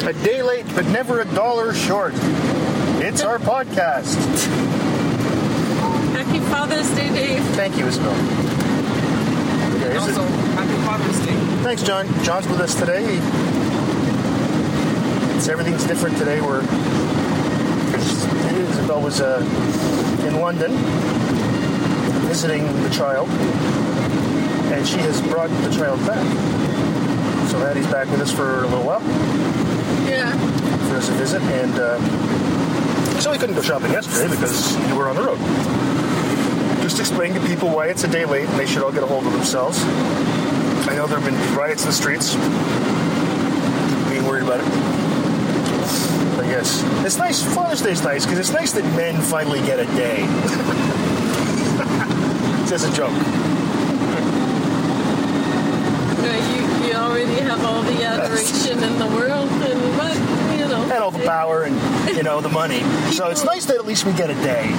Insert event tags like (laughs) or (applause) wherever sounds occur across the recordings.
A day late, but never a dollar short. It's our podcast. Happy Father's Day, Dave. Thank you, Isabel. Okay, is it- Also, happy Father's Day. Thanks, John. John's with us today. It's everything's different today. We're Isabel was uh, in London visiting the child, and she has brought the child back. So Maddie's back with us for a little while Yeah. for us a visit, and uh, so we couldn't go shopping yesterday because you were on the road. Just explain to people why it's a day late, and they should all get a hold of themselves. I know there have been riots in the streets. Being worried about it. But yes, it's nice. Father's Day is nice because it's nice that men finally get a day. (laughs) Just a joke. Yeah, Already have all the adoration in the world, and but you know. And all the power and you know the money. So it's nice that at least we get a day.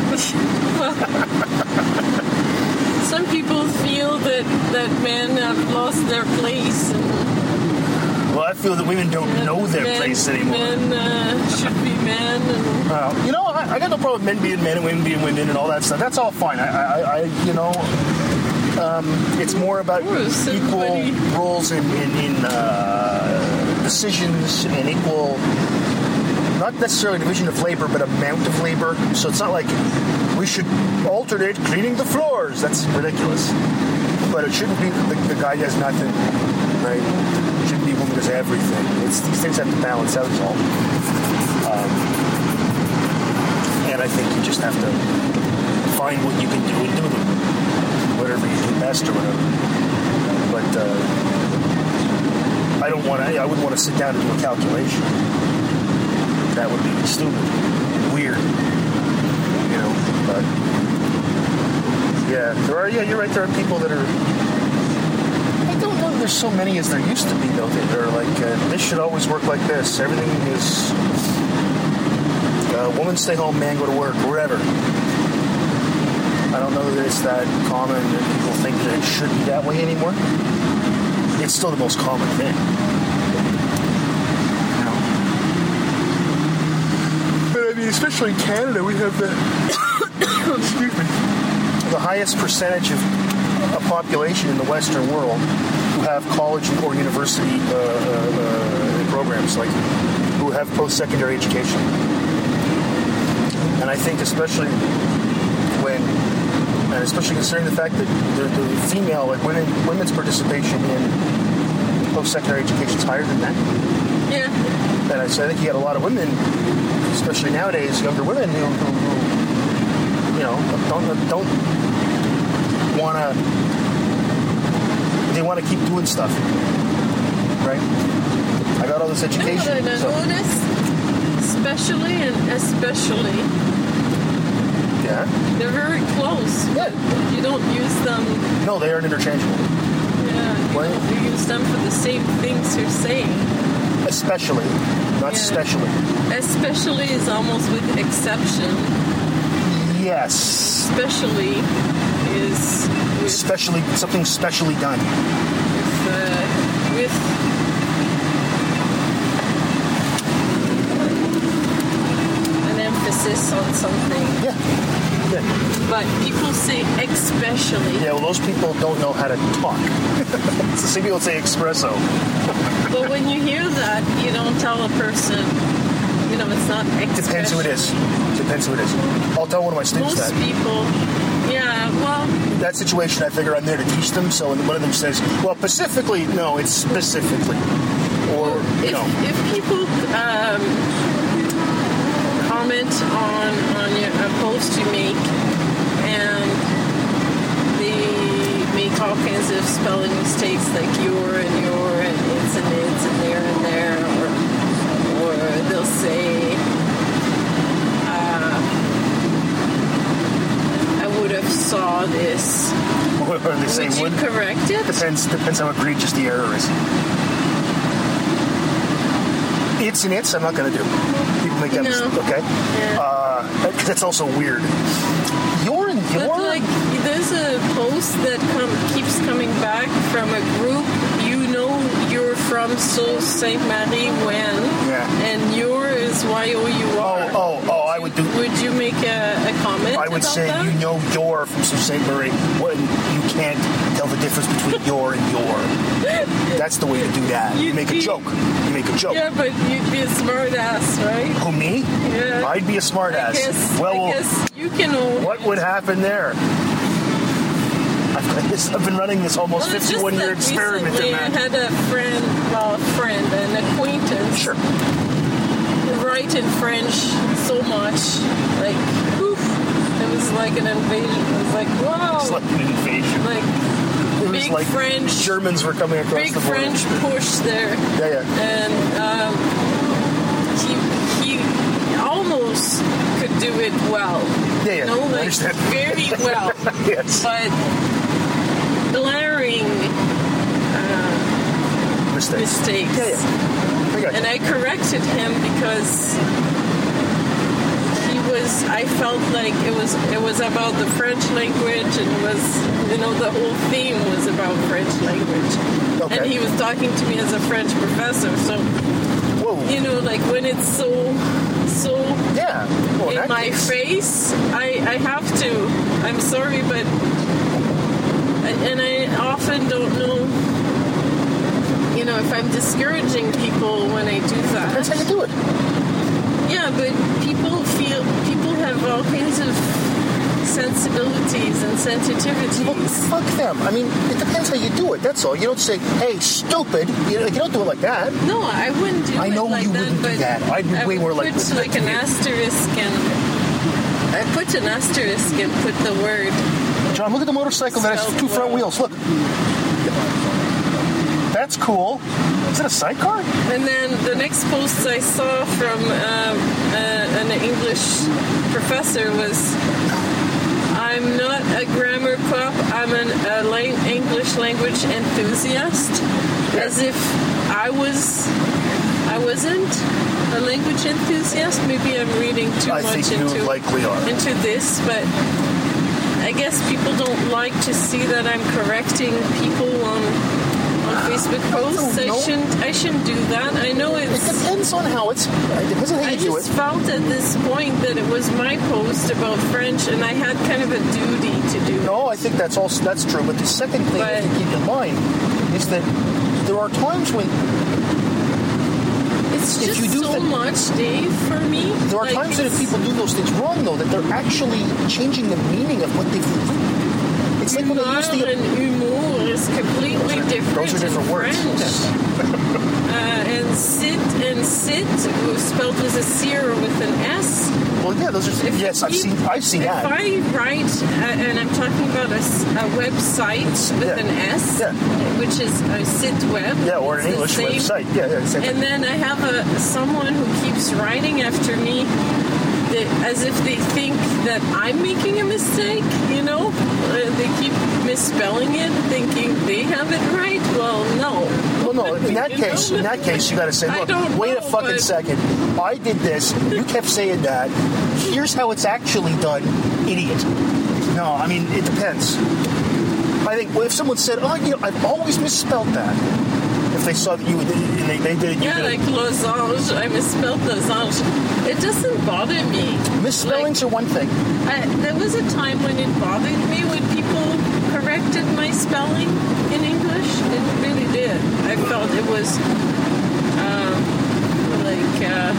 Some people feel that that men have lost their place. And Well, I feel that women don't know their men, place anymore. Men uh, should be men, and Uh, you know, I, I got no problem with men being men and women being women and all that stuff. That's all fine. I, I, I you know, um, it's more about course, equal everybody- roles in, in, in uh, decisions and equal, not necessarily division of labor, but amount of labor. So it's not like we should alternate cleaning the floors. That's ridiculous. But it shouldn't be the, the guy does nothing, right? It shouldn't be woman does everything. It's, these things have to balance out. All. And I think you just have to find what you can do and do them. Whatever you do best or whatever. But uh, I don't want to, I wouldn't want to sit down and do a calculation. That would be stupid. Weird. You know, but yeah, there are, yeah, you're right, there are people that are. I don't know there's so many as there used to be, though, that are like, uh, this should always work like this. Everything is uh, woman stay home, man go to work, wherever. I don't know that it's that common that people think that it should be that way anymore. It's still the most common thing. You know? But I mean, especially in Canada, we have the (coughs) excuse me, the highest percentage of a population in the Western world who have college or university uh, uh, uh, programs, like who have post-secondary education. And I think especially when, and especially considering the fact that the, the female, like women, women's participation in post-secondary education is higher than that. yeah, And I, so I think you got a lot of women, especially nowadays, younger women who, who, who you know, don't don't want to. They want to keep doing stuff, right? I got all this you know what education. I so, especially and especially, yeah. they're very close. Yeah. You don't use them. No, they aren't interchangeable. Yeah, you, What? you use them for the same things you're saying. Especially, not Yeah. specially. Especially is almost with exception. Yes. Especially is with, Specially, something specially done. with, uh, with an on something. Yeah. Yeah. But people say especially. Yeah, well, those people don't know how to talk. (laughs) the same people say espresso. But when you hear that, you don't tell a person, you know, it's not especially. Depends who it is. Depends who it is. I'll tell one of my students Most that. people, yeah, well, that situation, I figure I'm there to teach them. So when one of them says, "Well, specifically," no, it's specifically, or you if, know, if people um, on on your, a post you make and they make all kinds of spelling mistakes like your and your and it's and it's and there and there or or they'll say uh, I would have saw this or they say would you would. correct it Depends depends how egregious the error is. It's and it's. I'm not going to do. Make that No. mistake. Okay, Yeah. uh, that's also weird. You're in But your like, there's a post that come, keeps coming back from a group, you know you're from Sault Ste. Marie when, Yeah. and your is Y O U Oh, R. oh, oh! I would do. Would you make a, a comment? I would say that? you know your from Sault Ste. Marie when you can't tell the difference between your and your. That's the way to do that. You You'd make a joke. You make a joke. Yeah, but you'd be a smart ass, right? Who me? Yeah. I'd be a smart I ass. guess, well, I guess you can what would happen there? I've, this, I've been running this almost Well, it's just 51 year experiment recently I had a friend, well, a friend, an acquaintance, Sure. write in French so much, like, oof, it was like an invasion. It was like, wow, It's like an invasion. like was big like French, Germans were coming across big the border. French push there, Yeah, yeah. and um, he he almost could do it well. Yeah, yeah. You know, like understand. very well. (laughs) Yes. but glaring Mistakes. mistakes. Yeah, yeah. I got And. I corrected him because was. I felt like it was. It was about the French language, and it was. You know, the whole theme was about French language. Okay. And he was talking to me as a French professor, so Whoa. you know, like when it's so, so yeah. Well, in my case- face, I, I have to. I'm sorry, but and I often don't know. You know, if I'm discouraging people when I do That's how you that. do it. Yeah, but people feel people have all kinds of sensibilities and Well, sensitivities. fuck them. I mean, it depends how you do it. That's all. You don't say, "Hey, stupid." You, know, you don't do it like that. No, I wouldn't do I it know like you that. wouldn't do that. I'd be I way more like put like an asterisk and I put an asterisk and put the word John, look at the motorcycle that has two front wheels. Look. That's cool. Is it a sidecar? And then the next post I saw from um, uh, an English professor was, "I'm not a grammar cop. I'm an a lang- English language enthusiast." As if I was, I wasn't a language enthusiast. Maybe I'm reading too I much into into this, but I guess people don't like to see that I'm correcting people on Facebook posts. I, know. shouldn't. I shouldn't do that. I know It it's. depends on how it's. It depends on how I you do it. just felt at this point that it was my post about French, and I had kind of a duty to do. it. No, I think that's also that's true. But the second thing have to keep in mind is that there are times when It's if just you do so much, Dave, for me. there are Like, times that if people do those things wrong, though, that they're actually changing the meaning of what they've written. It's like when I use the and humour is completely Those are- different. those are different words. (laughs) Uh, and sit and sit was spelled with a C or with an S. well, yeah, those are If yes, I've you- seen I've seen if that. I write, uh, and I'm talking about a, a website with Yeah. an S, Yeah. which is a sit web. yeah, or an English same- website. Yeah, yeah, same thing. And then I have a someone who keeps writing after me that, as if they think that I'm making a mistake, you know? Uh, they keep misspelling it, thinking they have it right. Well, no. Well, no. In that (laughs) case, know? in that case, you got to say, (laughs) look, wait a fucking but- second. I did this. You kept saying that. Here's how it's actually done, idiot. No, I mean it depends. I think well, if someone said, "Oh, you know, I've always misspelled that," if they saw that you they, they did you Yeah, did like it. losange. I misspelled losange. It doesn't bother me. Misspellings are one thing. I, there was a time when it bothered me when people corrected my spelling in English. It really did. I felt it was um, like uh,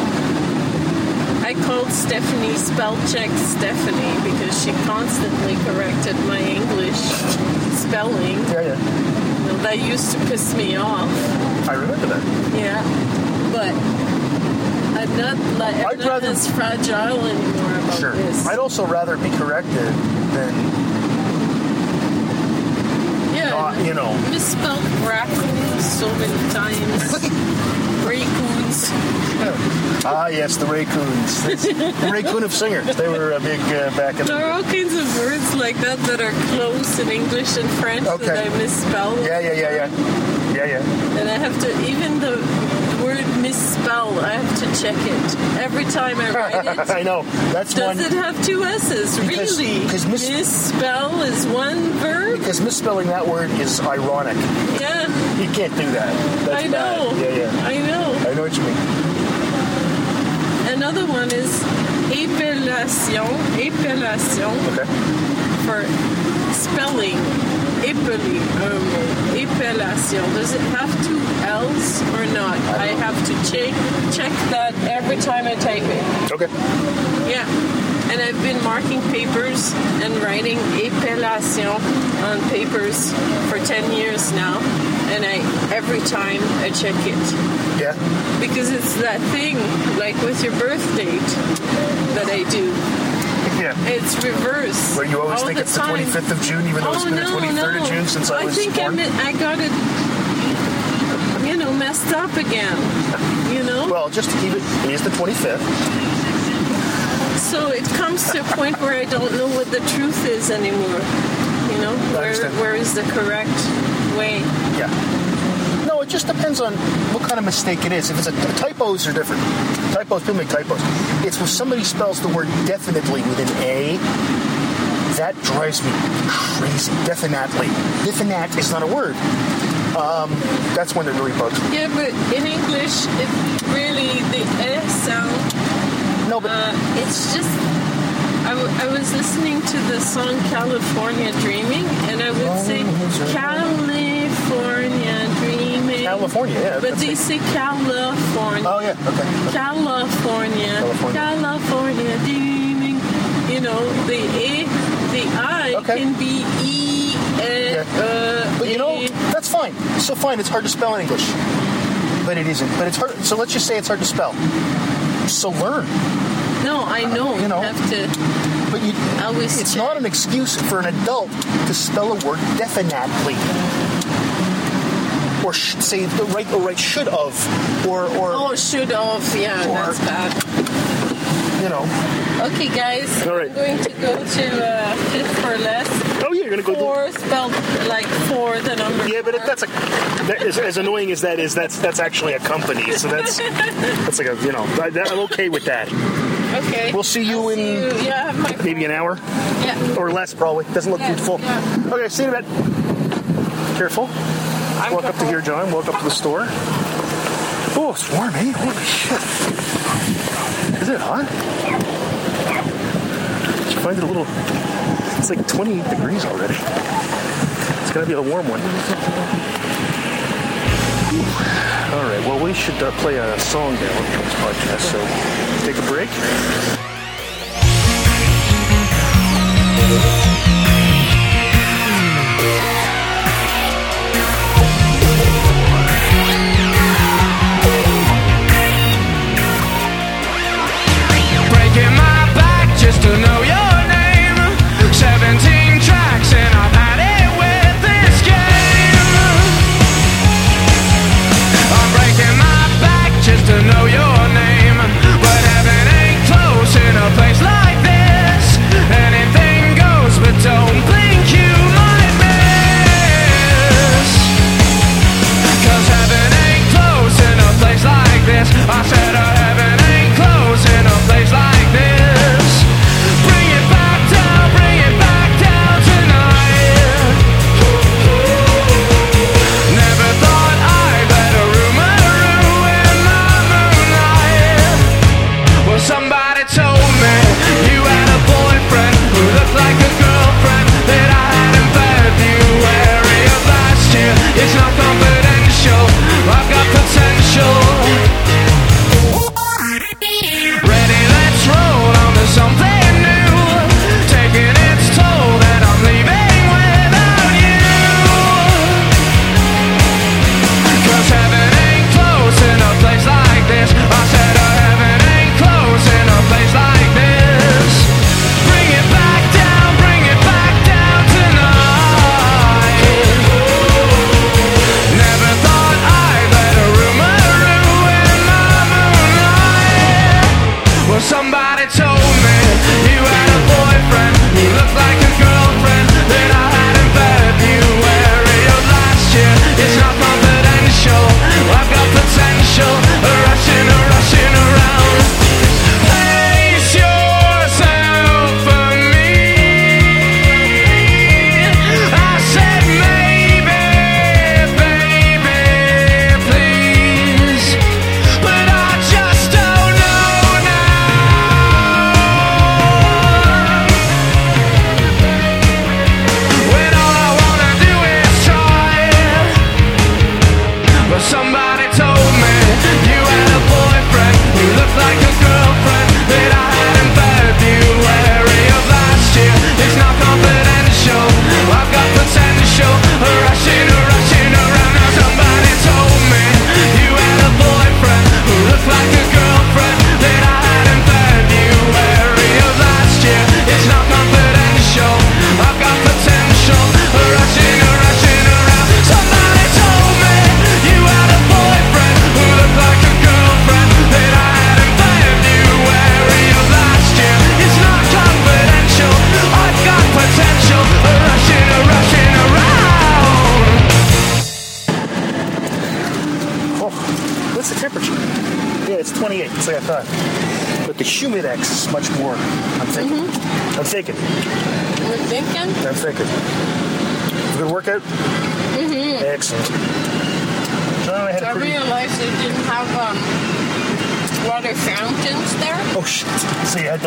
I called Stephanie spell check Stephanie because she constantly corrected my English spelling. Yeah, yeah. That used to piss me off. I remember that. Yeah, but I'm not like I'm I'd not rather- as fragile anymore about Sure. this. I'd also rather be corrected than yeah, not, you know. misspelled raccoons so many times. (laughs) Ah, yes, the Raycoons. the Raycoon of singers. They were a big uh, back in the There are all kinds of words like that that are close in English and French Okay. that I misspell. Yeah, yeah, yeah, yeah. Yeah, yeah. And I have to, even the misspelled. I have to check it every time I write (laughs) it. I know. That's Does one. it have two S's? Because- really? because mis- misspell is one verb. Because misspelling that word is ironic. Yeah, You can't do that. That's I know. Bad. Yeah, yeah. I know. I know what you mean. Another one is épellation. Épellation Okay. for spelling. Un um, mot. Does it have two L's or not? I have to check check that every time I type it. Okay. Yeah. And I've been marking papers and writing épellation on papers for 10 years now. And I every time I check it. Yeah. Because it's that thing, like with your birth date, that I do. Yeah. It's reverse. Where you always think it's the 25th of June, even though it's oh, been no, the 23rd no. of June since I was think born. I, think I got it, you know, messed up again. You know? Well, just to keep it, it is the 25th. So it comes to a point where I don't know what the truth is anymore. You know, where, where is the correct way? Yeah. Just depends on what kind of mistake it is. If it's a typos are different. Typos, people make typos. It's when somebody spells the word definitely with an A. That drives me crazy. Definitely. Definite is not a word. Um, that's when it really bugs me. Yeah, but in English, it's really the eh sound. No, but Uh, it's just. I, w- I was listening to the song California Dreaming, and I would say California Dreaming. California, yeah. But say California. Oh yeah, okay. California, California. California. You know, the A, the I Okay. can be E, Yeah. uh, But you know, that's fine. So fine, it's hard to spell in English. But it isn't. But it's hard. So let's just say it's hard to spell. So learn. No, I know. You know. have to. But you, it's check. not an excuse for an adult to spell a word definitely. Or sh- say the right or right should of. Or, or Oh, should of Yeah, Or- that's bad. you know. Okay, guys. All right. I'm going to go to uh, fifth for less. Oh, yeah, you're going to go. Four spelled like four, the number. Yeah, but four. that's a that is, as annoying as that is. That's that's actually a company, so that's (laughs) that's like a you know I, I'm okay with that. Okay. We'll see you I'll in you- Yeah, I have my Maybe an hour Yeah. or less, probably. Doesn't look Yeah, full. yeah. Okay, see you in a bit. Careful. I'm Walk up to here, John. Walk up to the store. Oh, it's warm, eh? Holy shit. Is it hot? You find it a little. It's like 28 degrees already. It's gonna be a warm one. All right, well, we should uh, play a song now on this podcast, so take a break.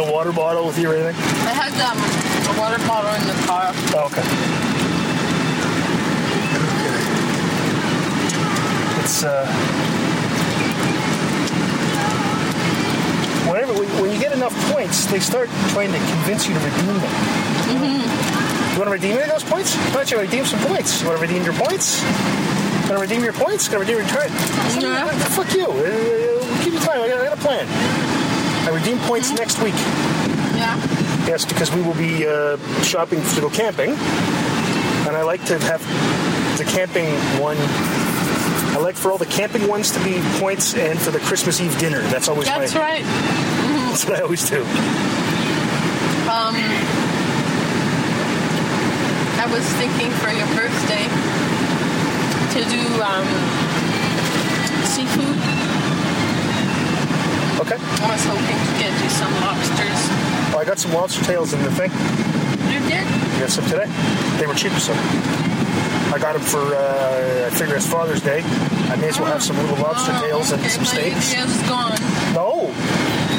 You the water bottle with you or anything? I had um, a water bottle in the car. Oh, okay. It's uh, whenever when, when you get enough points, they start trying to convince you to redeem them. Mm-hmm. You want to redeem any of those points? Why don't you redeem some points? You want to redeem your points? Want to redeem your points? Gonna redeem your turn? Yeah. Fuck you. Uh, give me time. I got, I got a plan. I redeem points next week. Yeah. Yes, because we will be uh, shopping to go camping, and I like to have the camping one. I like for all the camping ones to be points, and for the Christmas Eve dinner. That's always That's my. right. That's what I always do. Um, I was thinking for your birthday to do um, seafood. Okay. I was hoping to get you some lobsters. Well, I got some lobster tails in the thing. You did? You got some today? They were cheap, so I got them for. Uh, I figure it's Father's Day. I may as well have some little lobster Oh, tails and okay, some my steaks. idea's gone. No,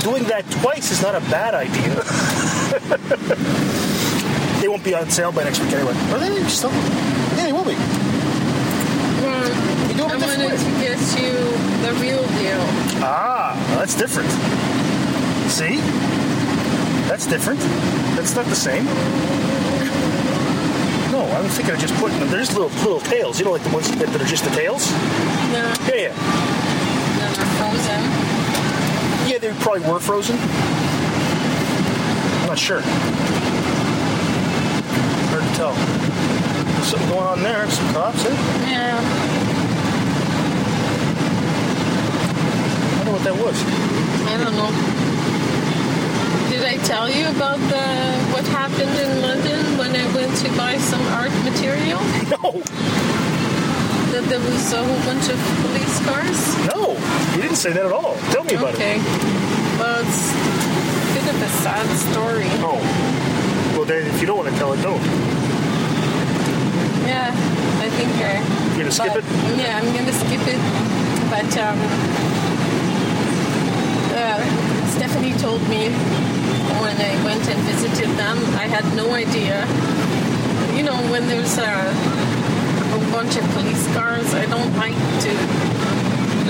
doing that twice is not a bad idea. (laughs) they won't be on sale by next week anyway. Are they still? Yeah, they will be. Well, You do it I wanted to get you the real deal. Ah, well, that's different. See? That's different. That's not the same. No, I was thinking of just putting them. They're just little little tails. You know, like the ones that, that are just the tails. No, Yeah, yeah, they're frozen. yeah. They probably were frozen. I'm not sure. Hard to tell. Something going on there. Some cops. Eh? Yeah, I wonder what that was. I don't know. Did I tell you about the what happened in London when I went to buy some art material? No, That there was a whole bunch of police cars? no. You didn't say that at all. Tell me about it. Okay. Well, it's a bit of a sad story. Oh. Well, then, if you don't want to tell it, don't. Yeah, I think I. You're gonna skip it? Yeah, I'm gonna skip it. But um, Stephanie told me when I went and visited them, I had no idea. You know, when there's a, a bunch of police cars, I don't like to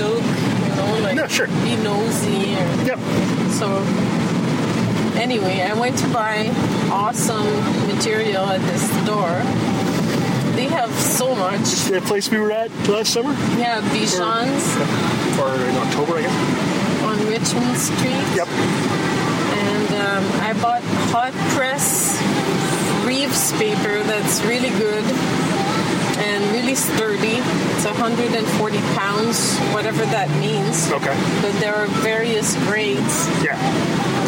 look. You know, like No, sure. be nosy. Or, Yep. so anyway, I went to buy awesome material at this store. They have so much. The place we were at last summer? Yeah, Bichon's Or in October, I guess? On Richmond Street. Yep. And um, I bought hot press Reeves paper that's really good and really sturdy. It's 140 pounds, whatever that means. Okay. But there are various grades. Yeah.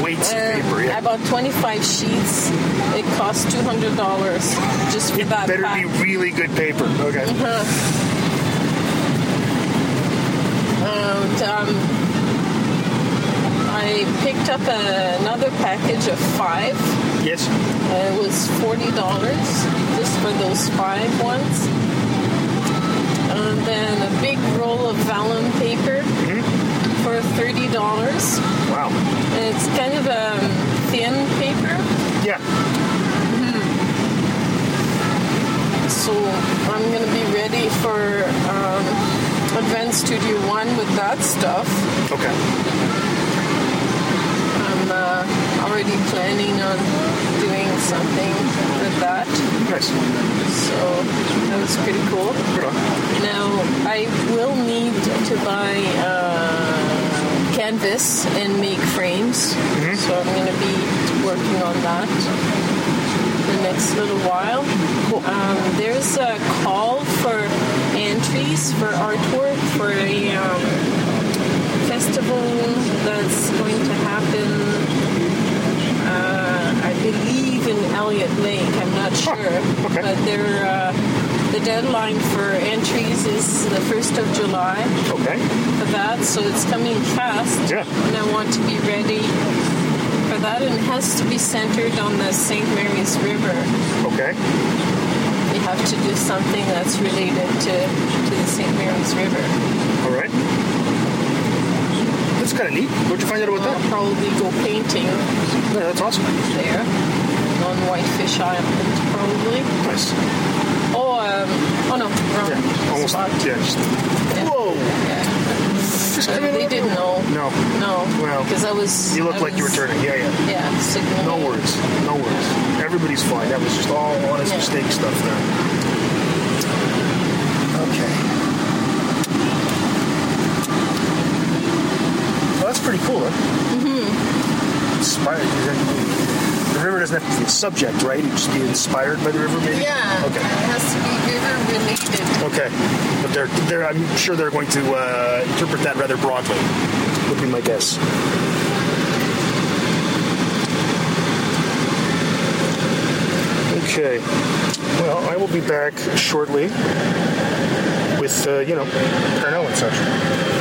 Weights of Uh, paper, yeah. I bought 25 sheets. It cost $200 just for It that better pack. be really good paper. Okay. Uh And um, I picked up a, another package of five. Yes. Uh, it was $40 just for those five ones. And then a big roll of vellum paper for $30. Wow. And it's kind of a thin paper. Yeah. So I'm going to be ready for um, Advanced Studio One with that stuff. Okay. Uh, already planning on doing something with that. Nice. So that was pretty cool. On. Now I will need to buy uh, canvas and make frames. So I'm going to be working on that the next little while. Um, there's a call for entries for artwork for a um, festival that's going to happen. I believe in Elliott Lake. I'm not sure, okay. but they're uh, the deadline for entries is the 1st of July Okay. for that, so it's coming fast. Yeah. And I want to be ready for that, and it has to be centered on the St. Mary's River. Okay. You have to do something that's related to, to the St. Mary's River. All right. That's kind of neat. Where'd you find out about I'll that? probably go painting Yeah, that's awesome. there on Whitefish Island, probably. Nice. Oh, um, oh no, wrong Yeah. Almost. spot. Yeah. Just, whoa. Yeah. Just Uh, they didn't know. No. No. Well, because I was. You look I like you were turning. Yeah, yeah. Yeah, signaling. No words. No words. Everybody's fine. That was just all honest Yeah. mistake stuff there. Okay. Well, that's pretty cool, huh? Mm-hmm. Inspired. The river doesn't have to be a subject, right? You just be inspired by the river, maybe? Yeah. Okay. It has to be river related. Okay. But they're, they're, I'm sure they're going to uh, interpret that rather broadly, would be my guess. Okay. Well, I will be back shortly with, uh, you know, Pernod and such.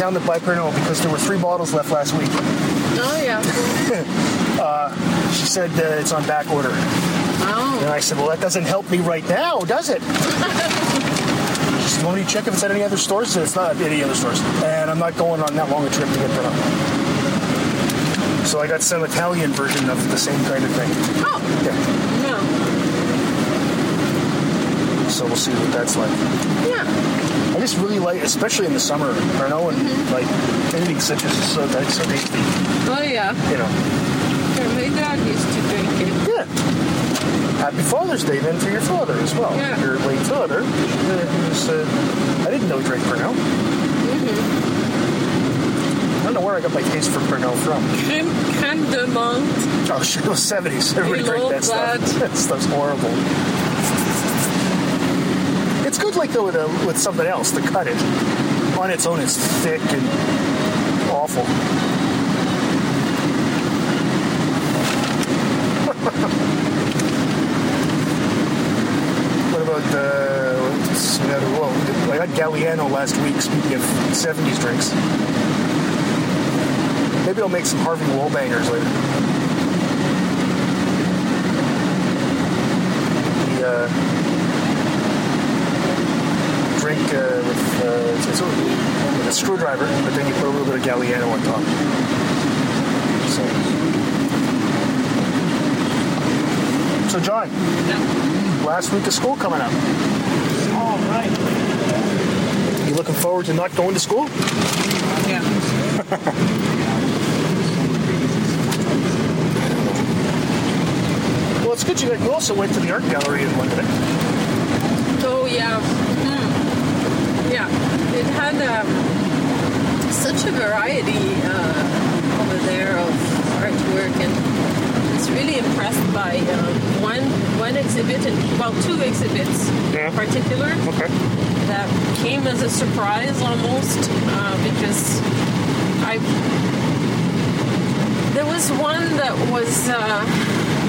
Two other people in town that buy Pernod because there were three bottles left last week. Oh, yeah. (laughs) She said uh, it's on back order. Oh. And I said, well, that doesn't help me right now, does it? (laughs) She said, want me to check if it's at any other stores? Said, it's not at any other stores. And I'm not going on that long a trip to get Pernod. So I got some Italian version of the same kind of thing. Oh, Yeah. no. So we'll see what that's like. Yeah. I just really like, especially in the summer, Pernod and like anything citrus is so nice, so tasty. Oh, yeah. You know. My dad used to drink it. Yeah. Happy Father's Day then for your father as well. Yeah. Your late father. was, uh, I didn't know he drank Pernod. I don't know where I got my taste for Pernod from. Crème, crème de menthe. Oh, (laughs) shit, it was 70s. Everybody I drank that stuff. that. (laughs) That stuff's horrible. It's good, like, though, with, a, with something else to cut it. On its own, it's thick and awful. (laughs) what about the. what's the Well, I got Galliano last week, speaking of 70s drinks. Maybe I'll make some Harvey Wallbangers later. The uh, drink uh, with, uh, it's, it's a, with a screwdriver, but then you put a little bit of Galliano on top. So, so John, last week of school coming up. All right. You looking forward to not going to school? Yeah. Well, it's good you, you also went to the art gallery in London. Oh yeah. It had um, such a variety uh, over there of artwork, and I was really impressed by um, one one exhibit and well, two exhibits Yeah. in particular Okay. that came as a surprise almost uh, because I there was one that was uh,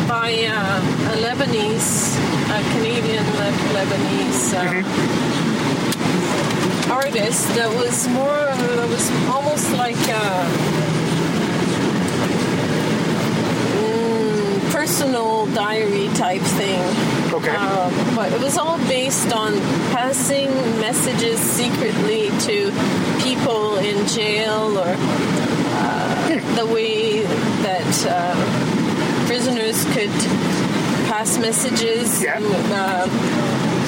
by uh, a Lebanese, a Canadian Le- Lebanese uh, artist that was more that was almost like a mm, personal diary type thing. Okay. Um, but it was all based on passing messages secretly to people in jail or uh, the way that uh, prisoners could pass messages, Yeah. uh,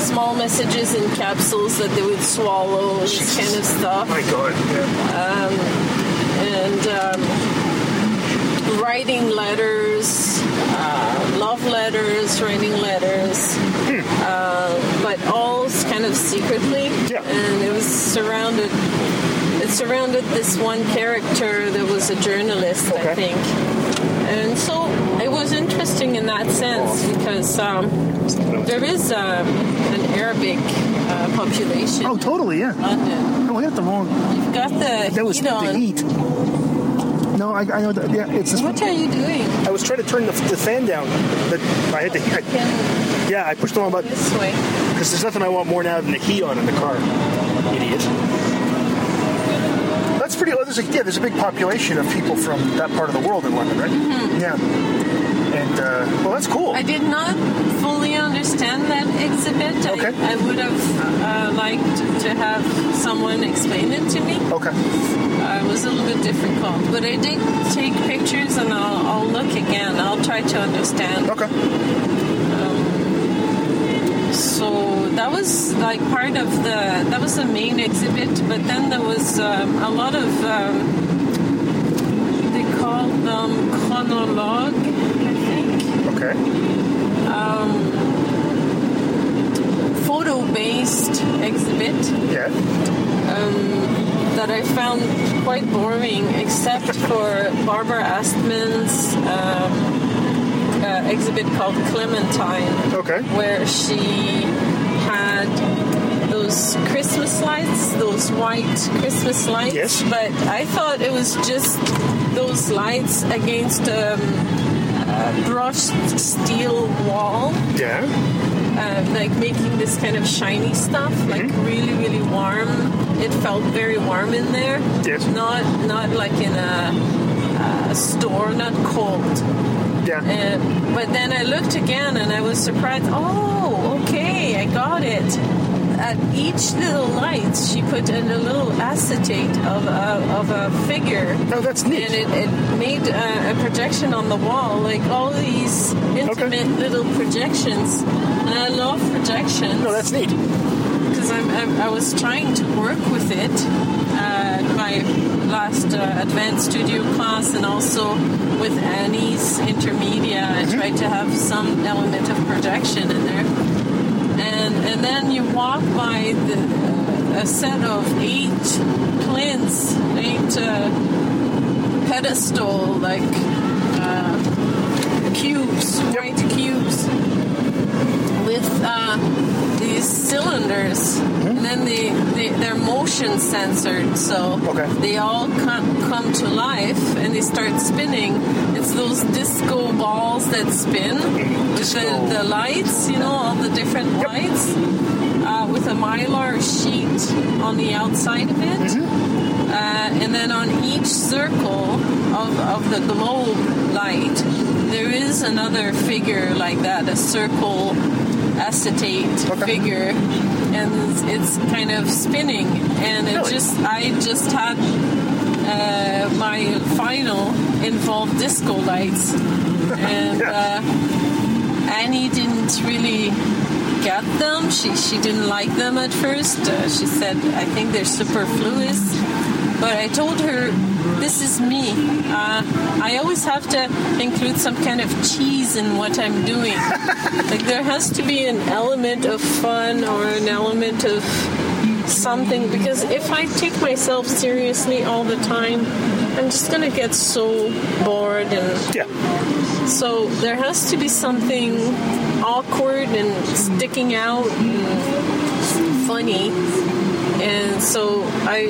small messages in capsules that they would swallow, this kind of stuff My God. Yeah. and um, writing letters, uh, love letters, writing letters, uh, but all kind of secretly. Yeah. And it was surrounded. It surrounded this one character that was a journalist, I think. And so it was interesting in that sense because um, there is uh, an Arabic uh, population Oh, totally. Yeah. in London. No, I got the wrong. You've got the That was heat on. the heat. No, I, I know that. Yeah, it's this. What are you doing? I was trying to turn the, the fan down, but I had to. I, Can yeah, I pushed the wrong button this way. because there's nothing I want more now than the heat on in the car. Idiot. Pretty. There's a, yeah, there's a big population of people from that part of the world in London, right? Yeah. And uh, well, that's cool. I did not fully understand that exhibit. Okay. I, I would have uh, liked to have someone explain it to me. Okay. Uh, it was a little bit difficult, but I did take pictures and I'll, I'll look again. I'll try to understand. Okay. That was like part of the that was the main exhibit, but then there was um, a lot of um, they call them chronologue, I think. Okay. photo-based exhibit Yeah. that I found quite boring, except for Barbara Astman's um, uh, exhibit called Clementine, Okay. where she had those Christmas lights, those white Christmas lights. Yes. But I thought it was just those lights against um, a brushed steel wall Yeah. uh, like making this kind of shiny stuff, like really, really warm. It felt very warm in there. Yes. Not not like in a, a store, not cold. Yeah. And, but then I looked again and I was surprised. Oh, okay, I got it. at each little light, she put in a little acetate of a, of a figure. Oh, that's neat. And it, it made a, a projection on the wall, like all these intimate little projections. And I love projections No, that's neat. because I'm, I'm, I was trying to work with it. Uh, my last uh, advanced studio class, and also with Annie's intermedia, I tried to have some element of projection in there. And then you walk by the, a set of eight plinths, eight uh, pedestal like uh, cubes, white cubes with uh, these cylinders, and then they, they they're motion censored, so Okay. they all come, come to life and they start spinning. It's those disco balls that spin with the, the lights, you know, all the different lights, uh, with a mylar sheet on the outside of it. Uh, and then on each circle of, of the globe light, there is another figure like that, a circle acetate Okay. figure, and it's, it's kind of spinning. And it Really? just, I just had uh, my final involved disco lights, and (laughs) uh, Annie didn't really get them. She she didn't like them at first. Uh, she said, "I think they're superfluous." But I told her, "This is me. Uh, I always have to include some kind of cheese in what I'm doing. (laughs) like there has to be an element of fun or an element of." Something because if I take myself seriously all the time, I'm just gonna get so bored and Yeah. so there has to be something awkward and sticking out and funny. And so I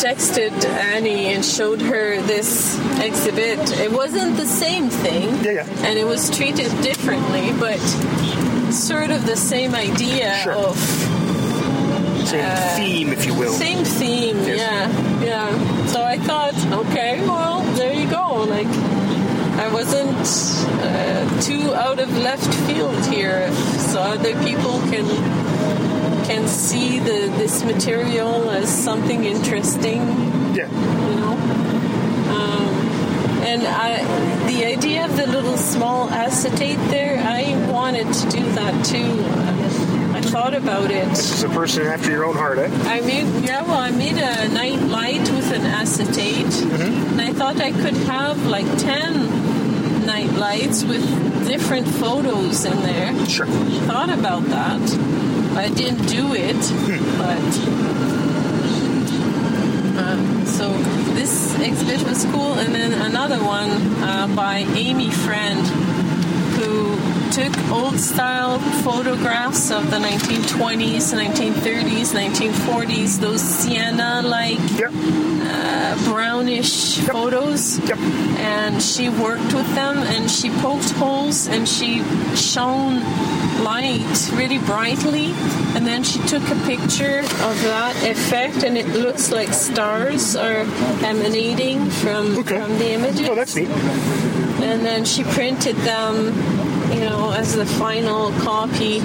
texted Annie and showed her this exhibit. It wasn't the same thing. Yeah, yeah. And it was treated differently, but sort of the same idea Sure. of Same theme, if you will. same theme, Yes. yeah, yeah. So I thought, okay, well, there you go. Like, I wasn't uh, too out of left field here, so other people can can see the this material as something interesting, Yeah. you know. Um, and I, the idea of the little small acetate there, I wanted to do that too. I thought about it. This is a person after your own heart, eh? I made yeah, well, I made a night light with an acetate, and I thought I could have like ten night lights with different photos in there. Sure. Thought about that. I didn't do it, but uh, so this exhibit was cool, and then another one uh, by Amy Friend, who took old style photographs of the 1920s, 1930s, 1940s, those sienna like Yep. Uh, brownish photos. Yep. And she worked with them and she poked holes and she shone light really brightly. And then she took a picture of that effect and it looks like stars are emanating from, Okay. from the images Oh, that's neat. and then she printed them, you know, as the final copy.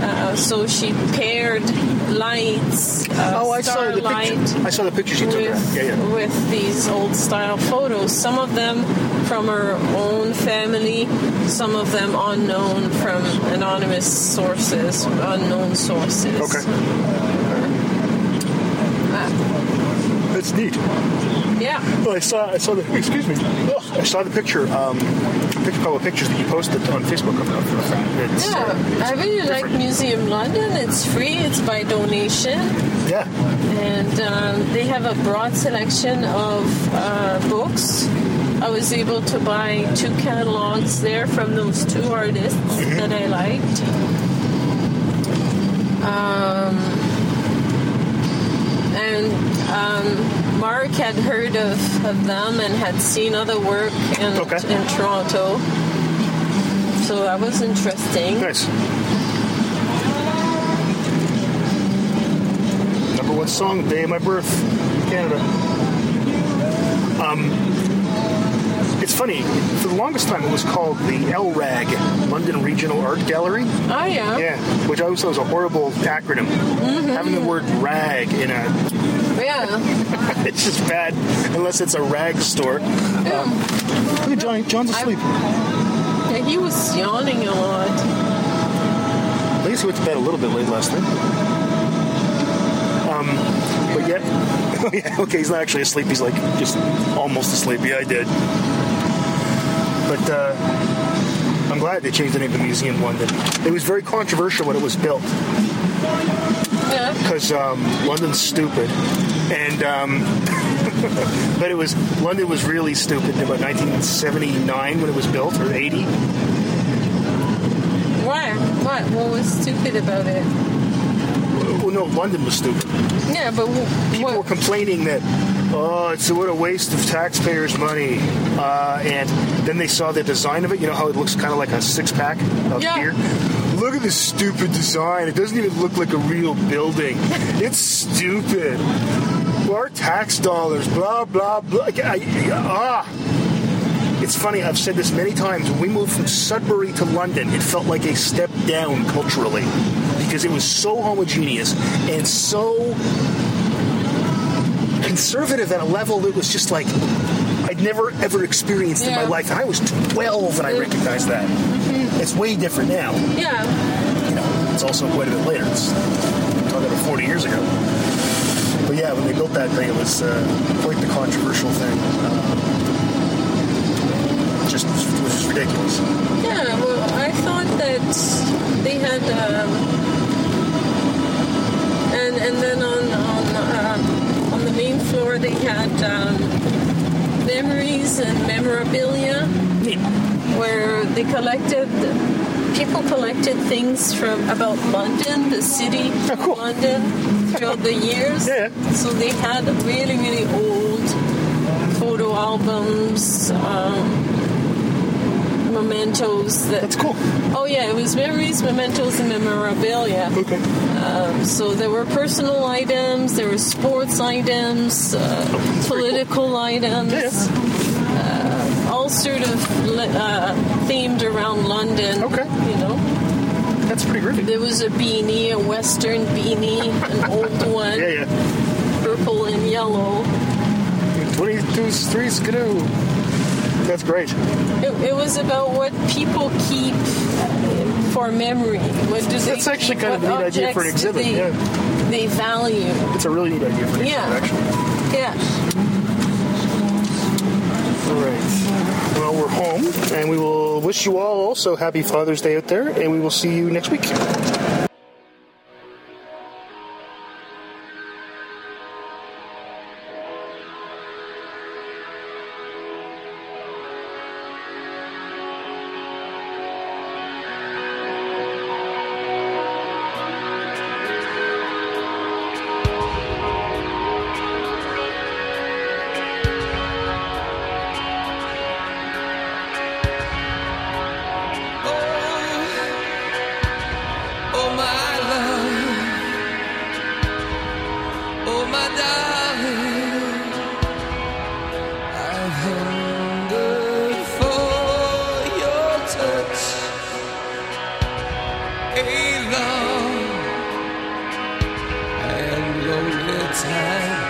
Uh, so she paired lights, uh, Oh, I saw the picture. I saw the pictures you took. with. Yeah, yeah. with these old style photos. Some of them from her own family, some of them unknown from anonymous sources, unknown sources. Okay. That's neat. Yeah. Well, I saw. I saw the. Excuse me. Oh, I saw the picture. Um, picture, couple of pictures that you posted on Facebook of, of that. It's, Yeah, uh, I really like. Museum London. It's free. It's by donation. Yeah. and um, they have a broad selection of uh, books. I was able to buy two catalogs there from those two artists that I liked. Um, and um, Mark had heard of, of them and had seen other work in, Okay. in Toronto. So that was interesting. Nice. Number one song, day of my birth, in Canada. Um, it's funny. For the longest time, it was called the LRAG, London Regional Art Gallery. Oh yeah. Yeah, which I always thought was a horrible acronym. Having the word rag in a, Yeah. it's just bad unless it's a rag store. Um, look at John, John's asleep. Yeah, he was yawning a lot. I guess he went to bed a little bit late last night. Um, but yeah, (laughs) oh yeah, okay, he's not actually asleep. He's like just almost asleep. Yeah, I did. But uh, I'm glad they changed the name of the museum London. It was very controversial when it was built. Because um, London's stupid, and um, (laughs) but it was London was really stupid in about 1979 when it was built or 80. Why? What? What was stupid about it? Well, no, London was stupid. Yeah, but wh- people were complaining that oh it's what a waste of taxpayers money uh, and then they saw the design of it you know how it looks kind of like a six-pack of Yeah. beer look at this stupid design. It doesn't even look like a real building. It's stupid. Our tax dollars blah blah blah. Ah. It's funny, I've said this many times. When we moved from Sudbury to London, it felt like a step down culturally because it was so homogeneous and so conservative at a level that was just like I'd never ever experienced in my life. And I was 12 and I recognized that. It's way different now. Yeah. You know, it's also quite a bit later. It's talking about 40 years ago. But yeah, when they built that thing, it was uh, quite the controversial thing. Uh, just it was just ridiculous. Yeah, well, I thought that they had, um, and and then on on um, on the main floor they had um, memories and memorabilia Neat. where they collected people collected things from about London, the city Oh, cool. of London, throughout the years. Yeah. So they had really really old photo albums. Um, mementos that That's cool. Oh yeah, it was memories, mementos, and memorabilia. Okay. So there were personal items, there were sports items, uh, political items, Yeah. uh, all sort of uh, themed around London. Okay. You know, That's pretty groovy. there was a beanie, a western beanie, an (laughs) old one, Yeah, yeah. purple and yellow. 22 3 skidoo. That's great. It, it was about what people keep for memory. What do they? That's actually kind of a neat idea for an exhibit, They, yeah. they value. It's a really neat idea for an Yeah. exhibit, actually. Yeah. All right. Well, we're home, and we will wish you all also happy Father's Day out there, and we will see you next week. 在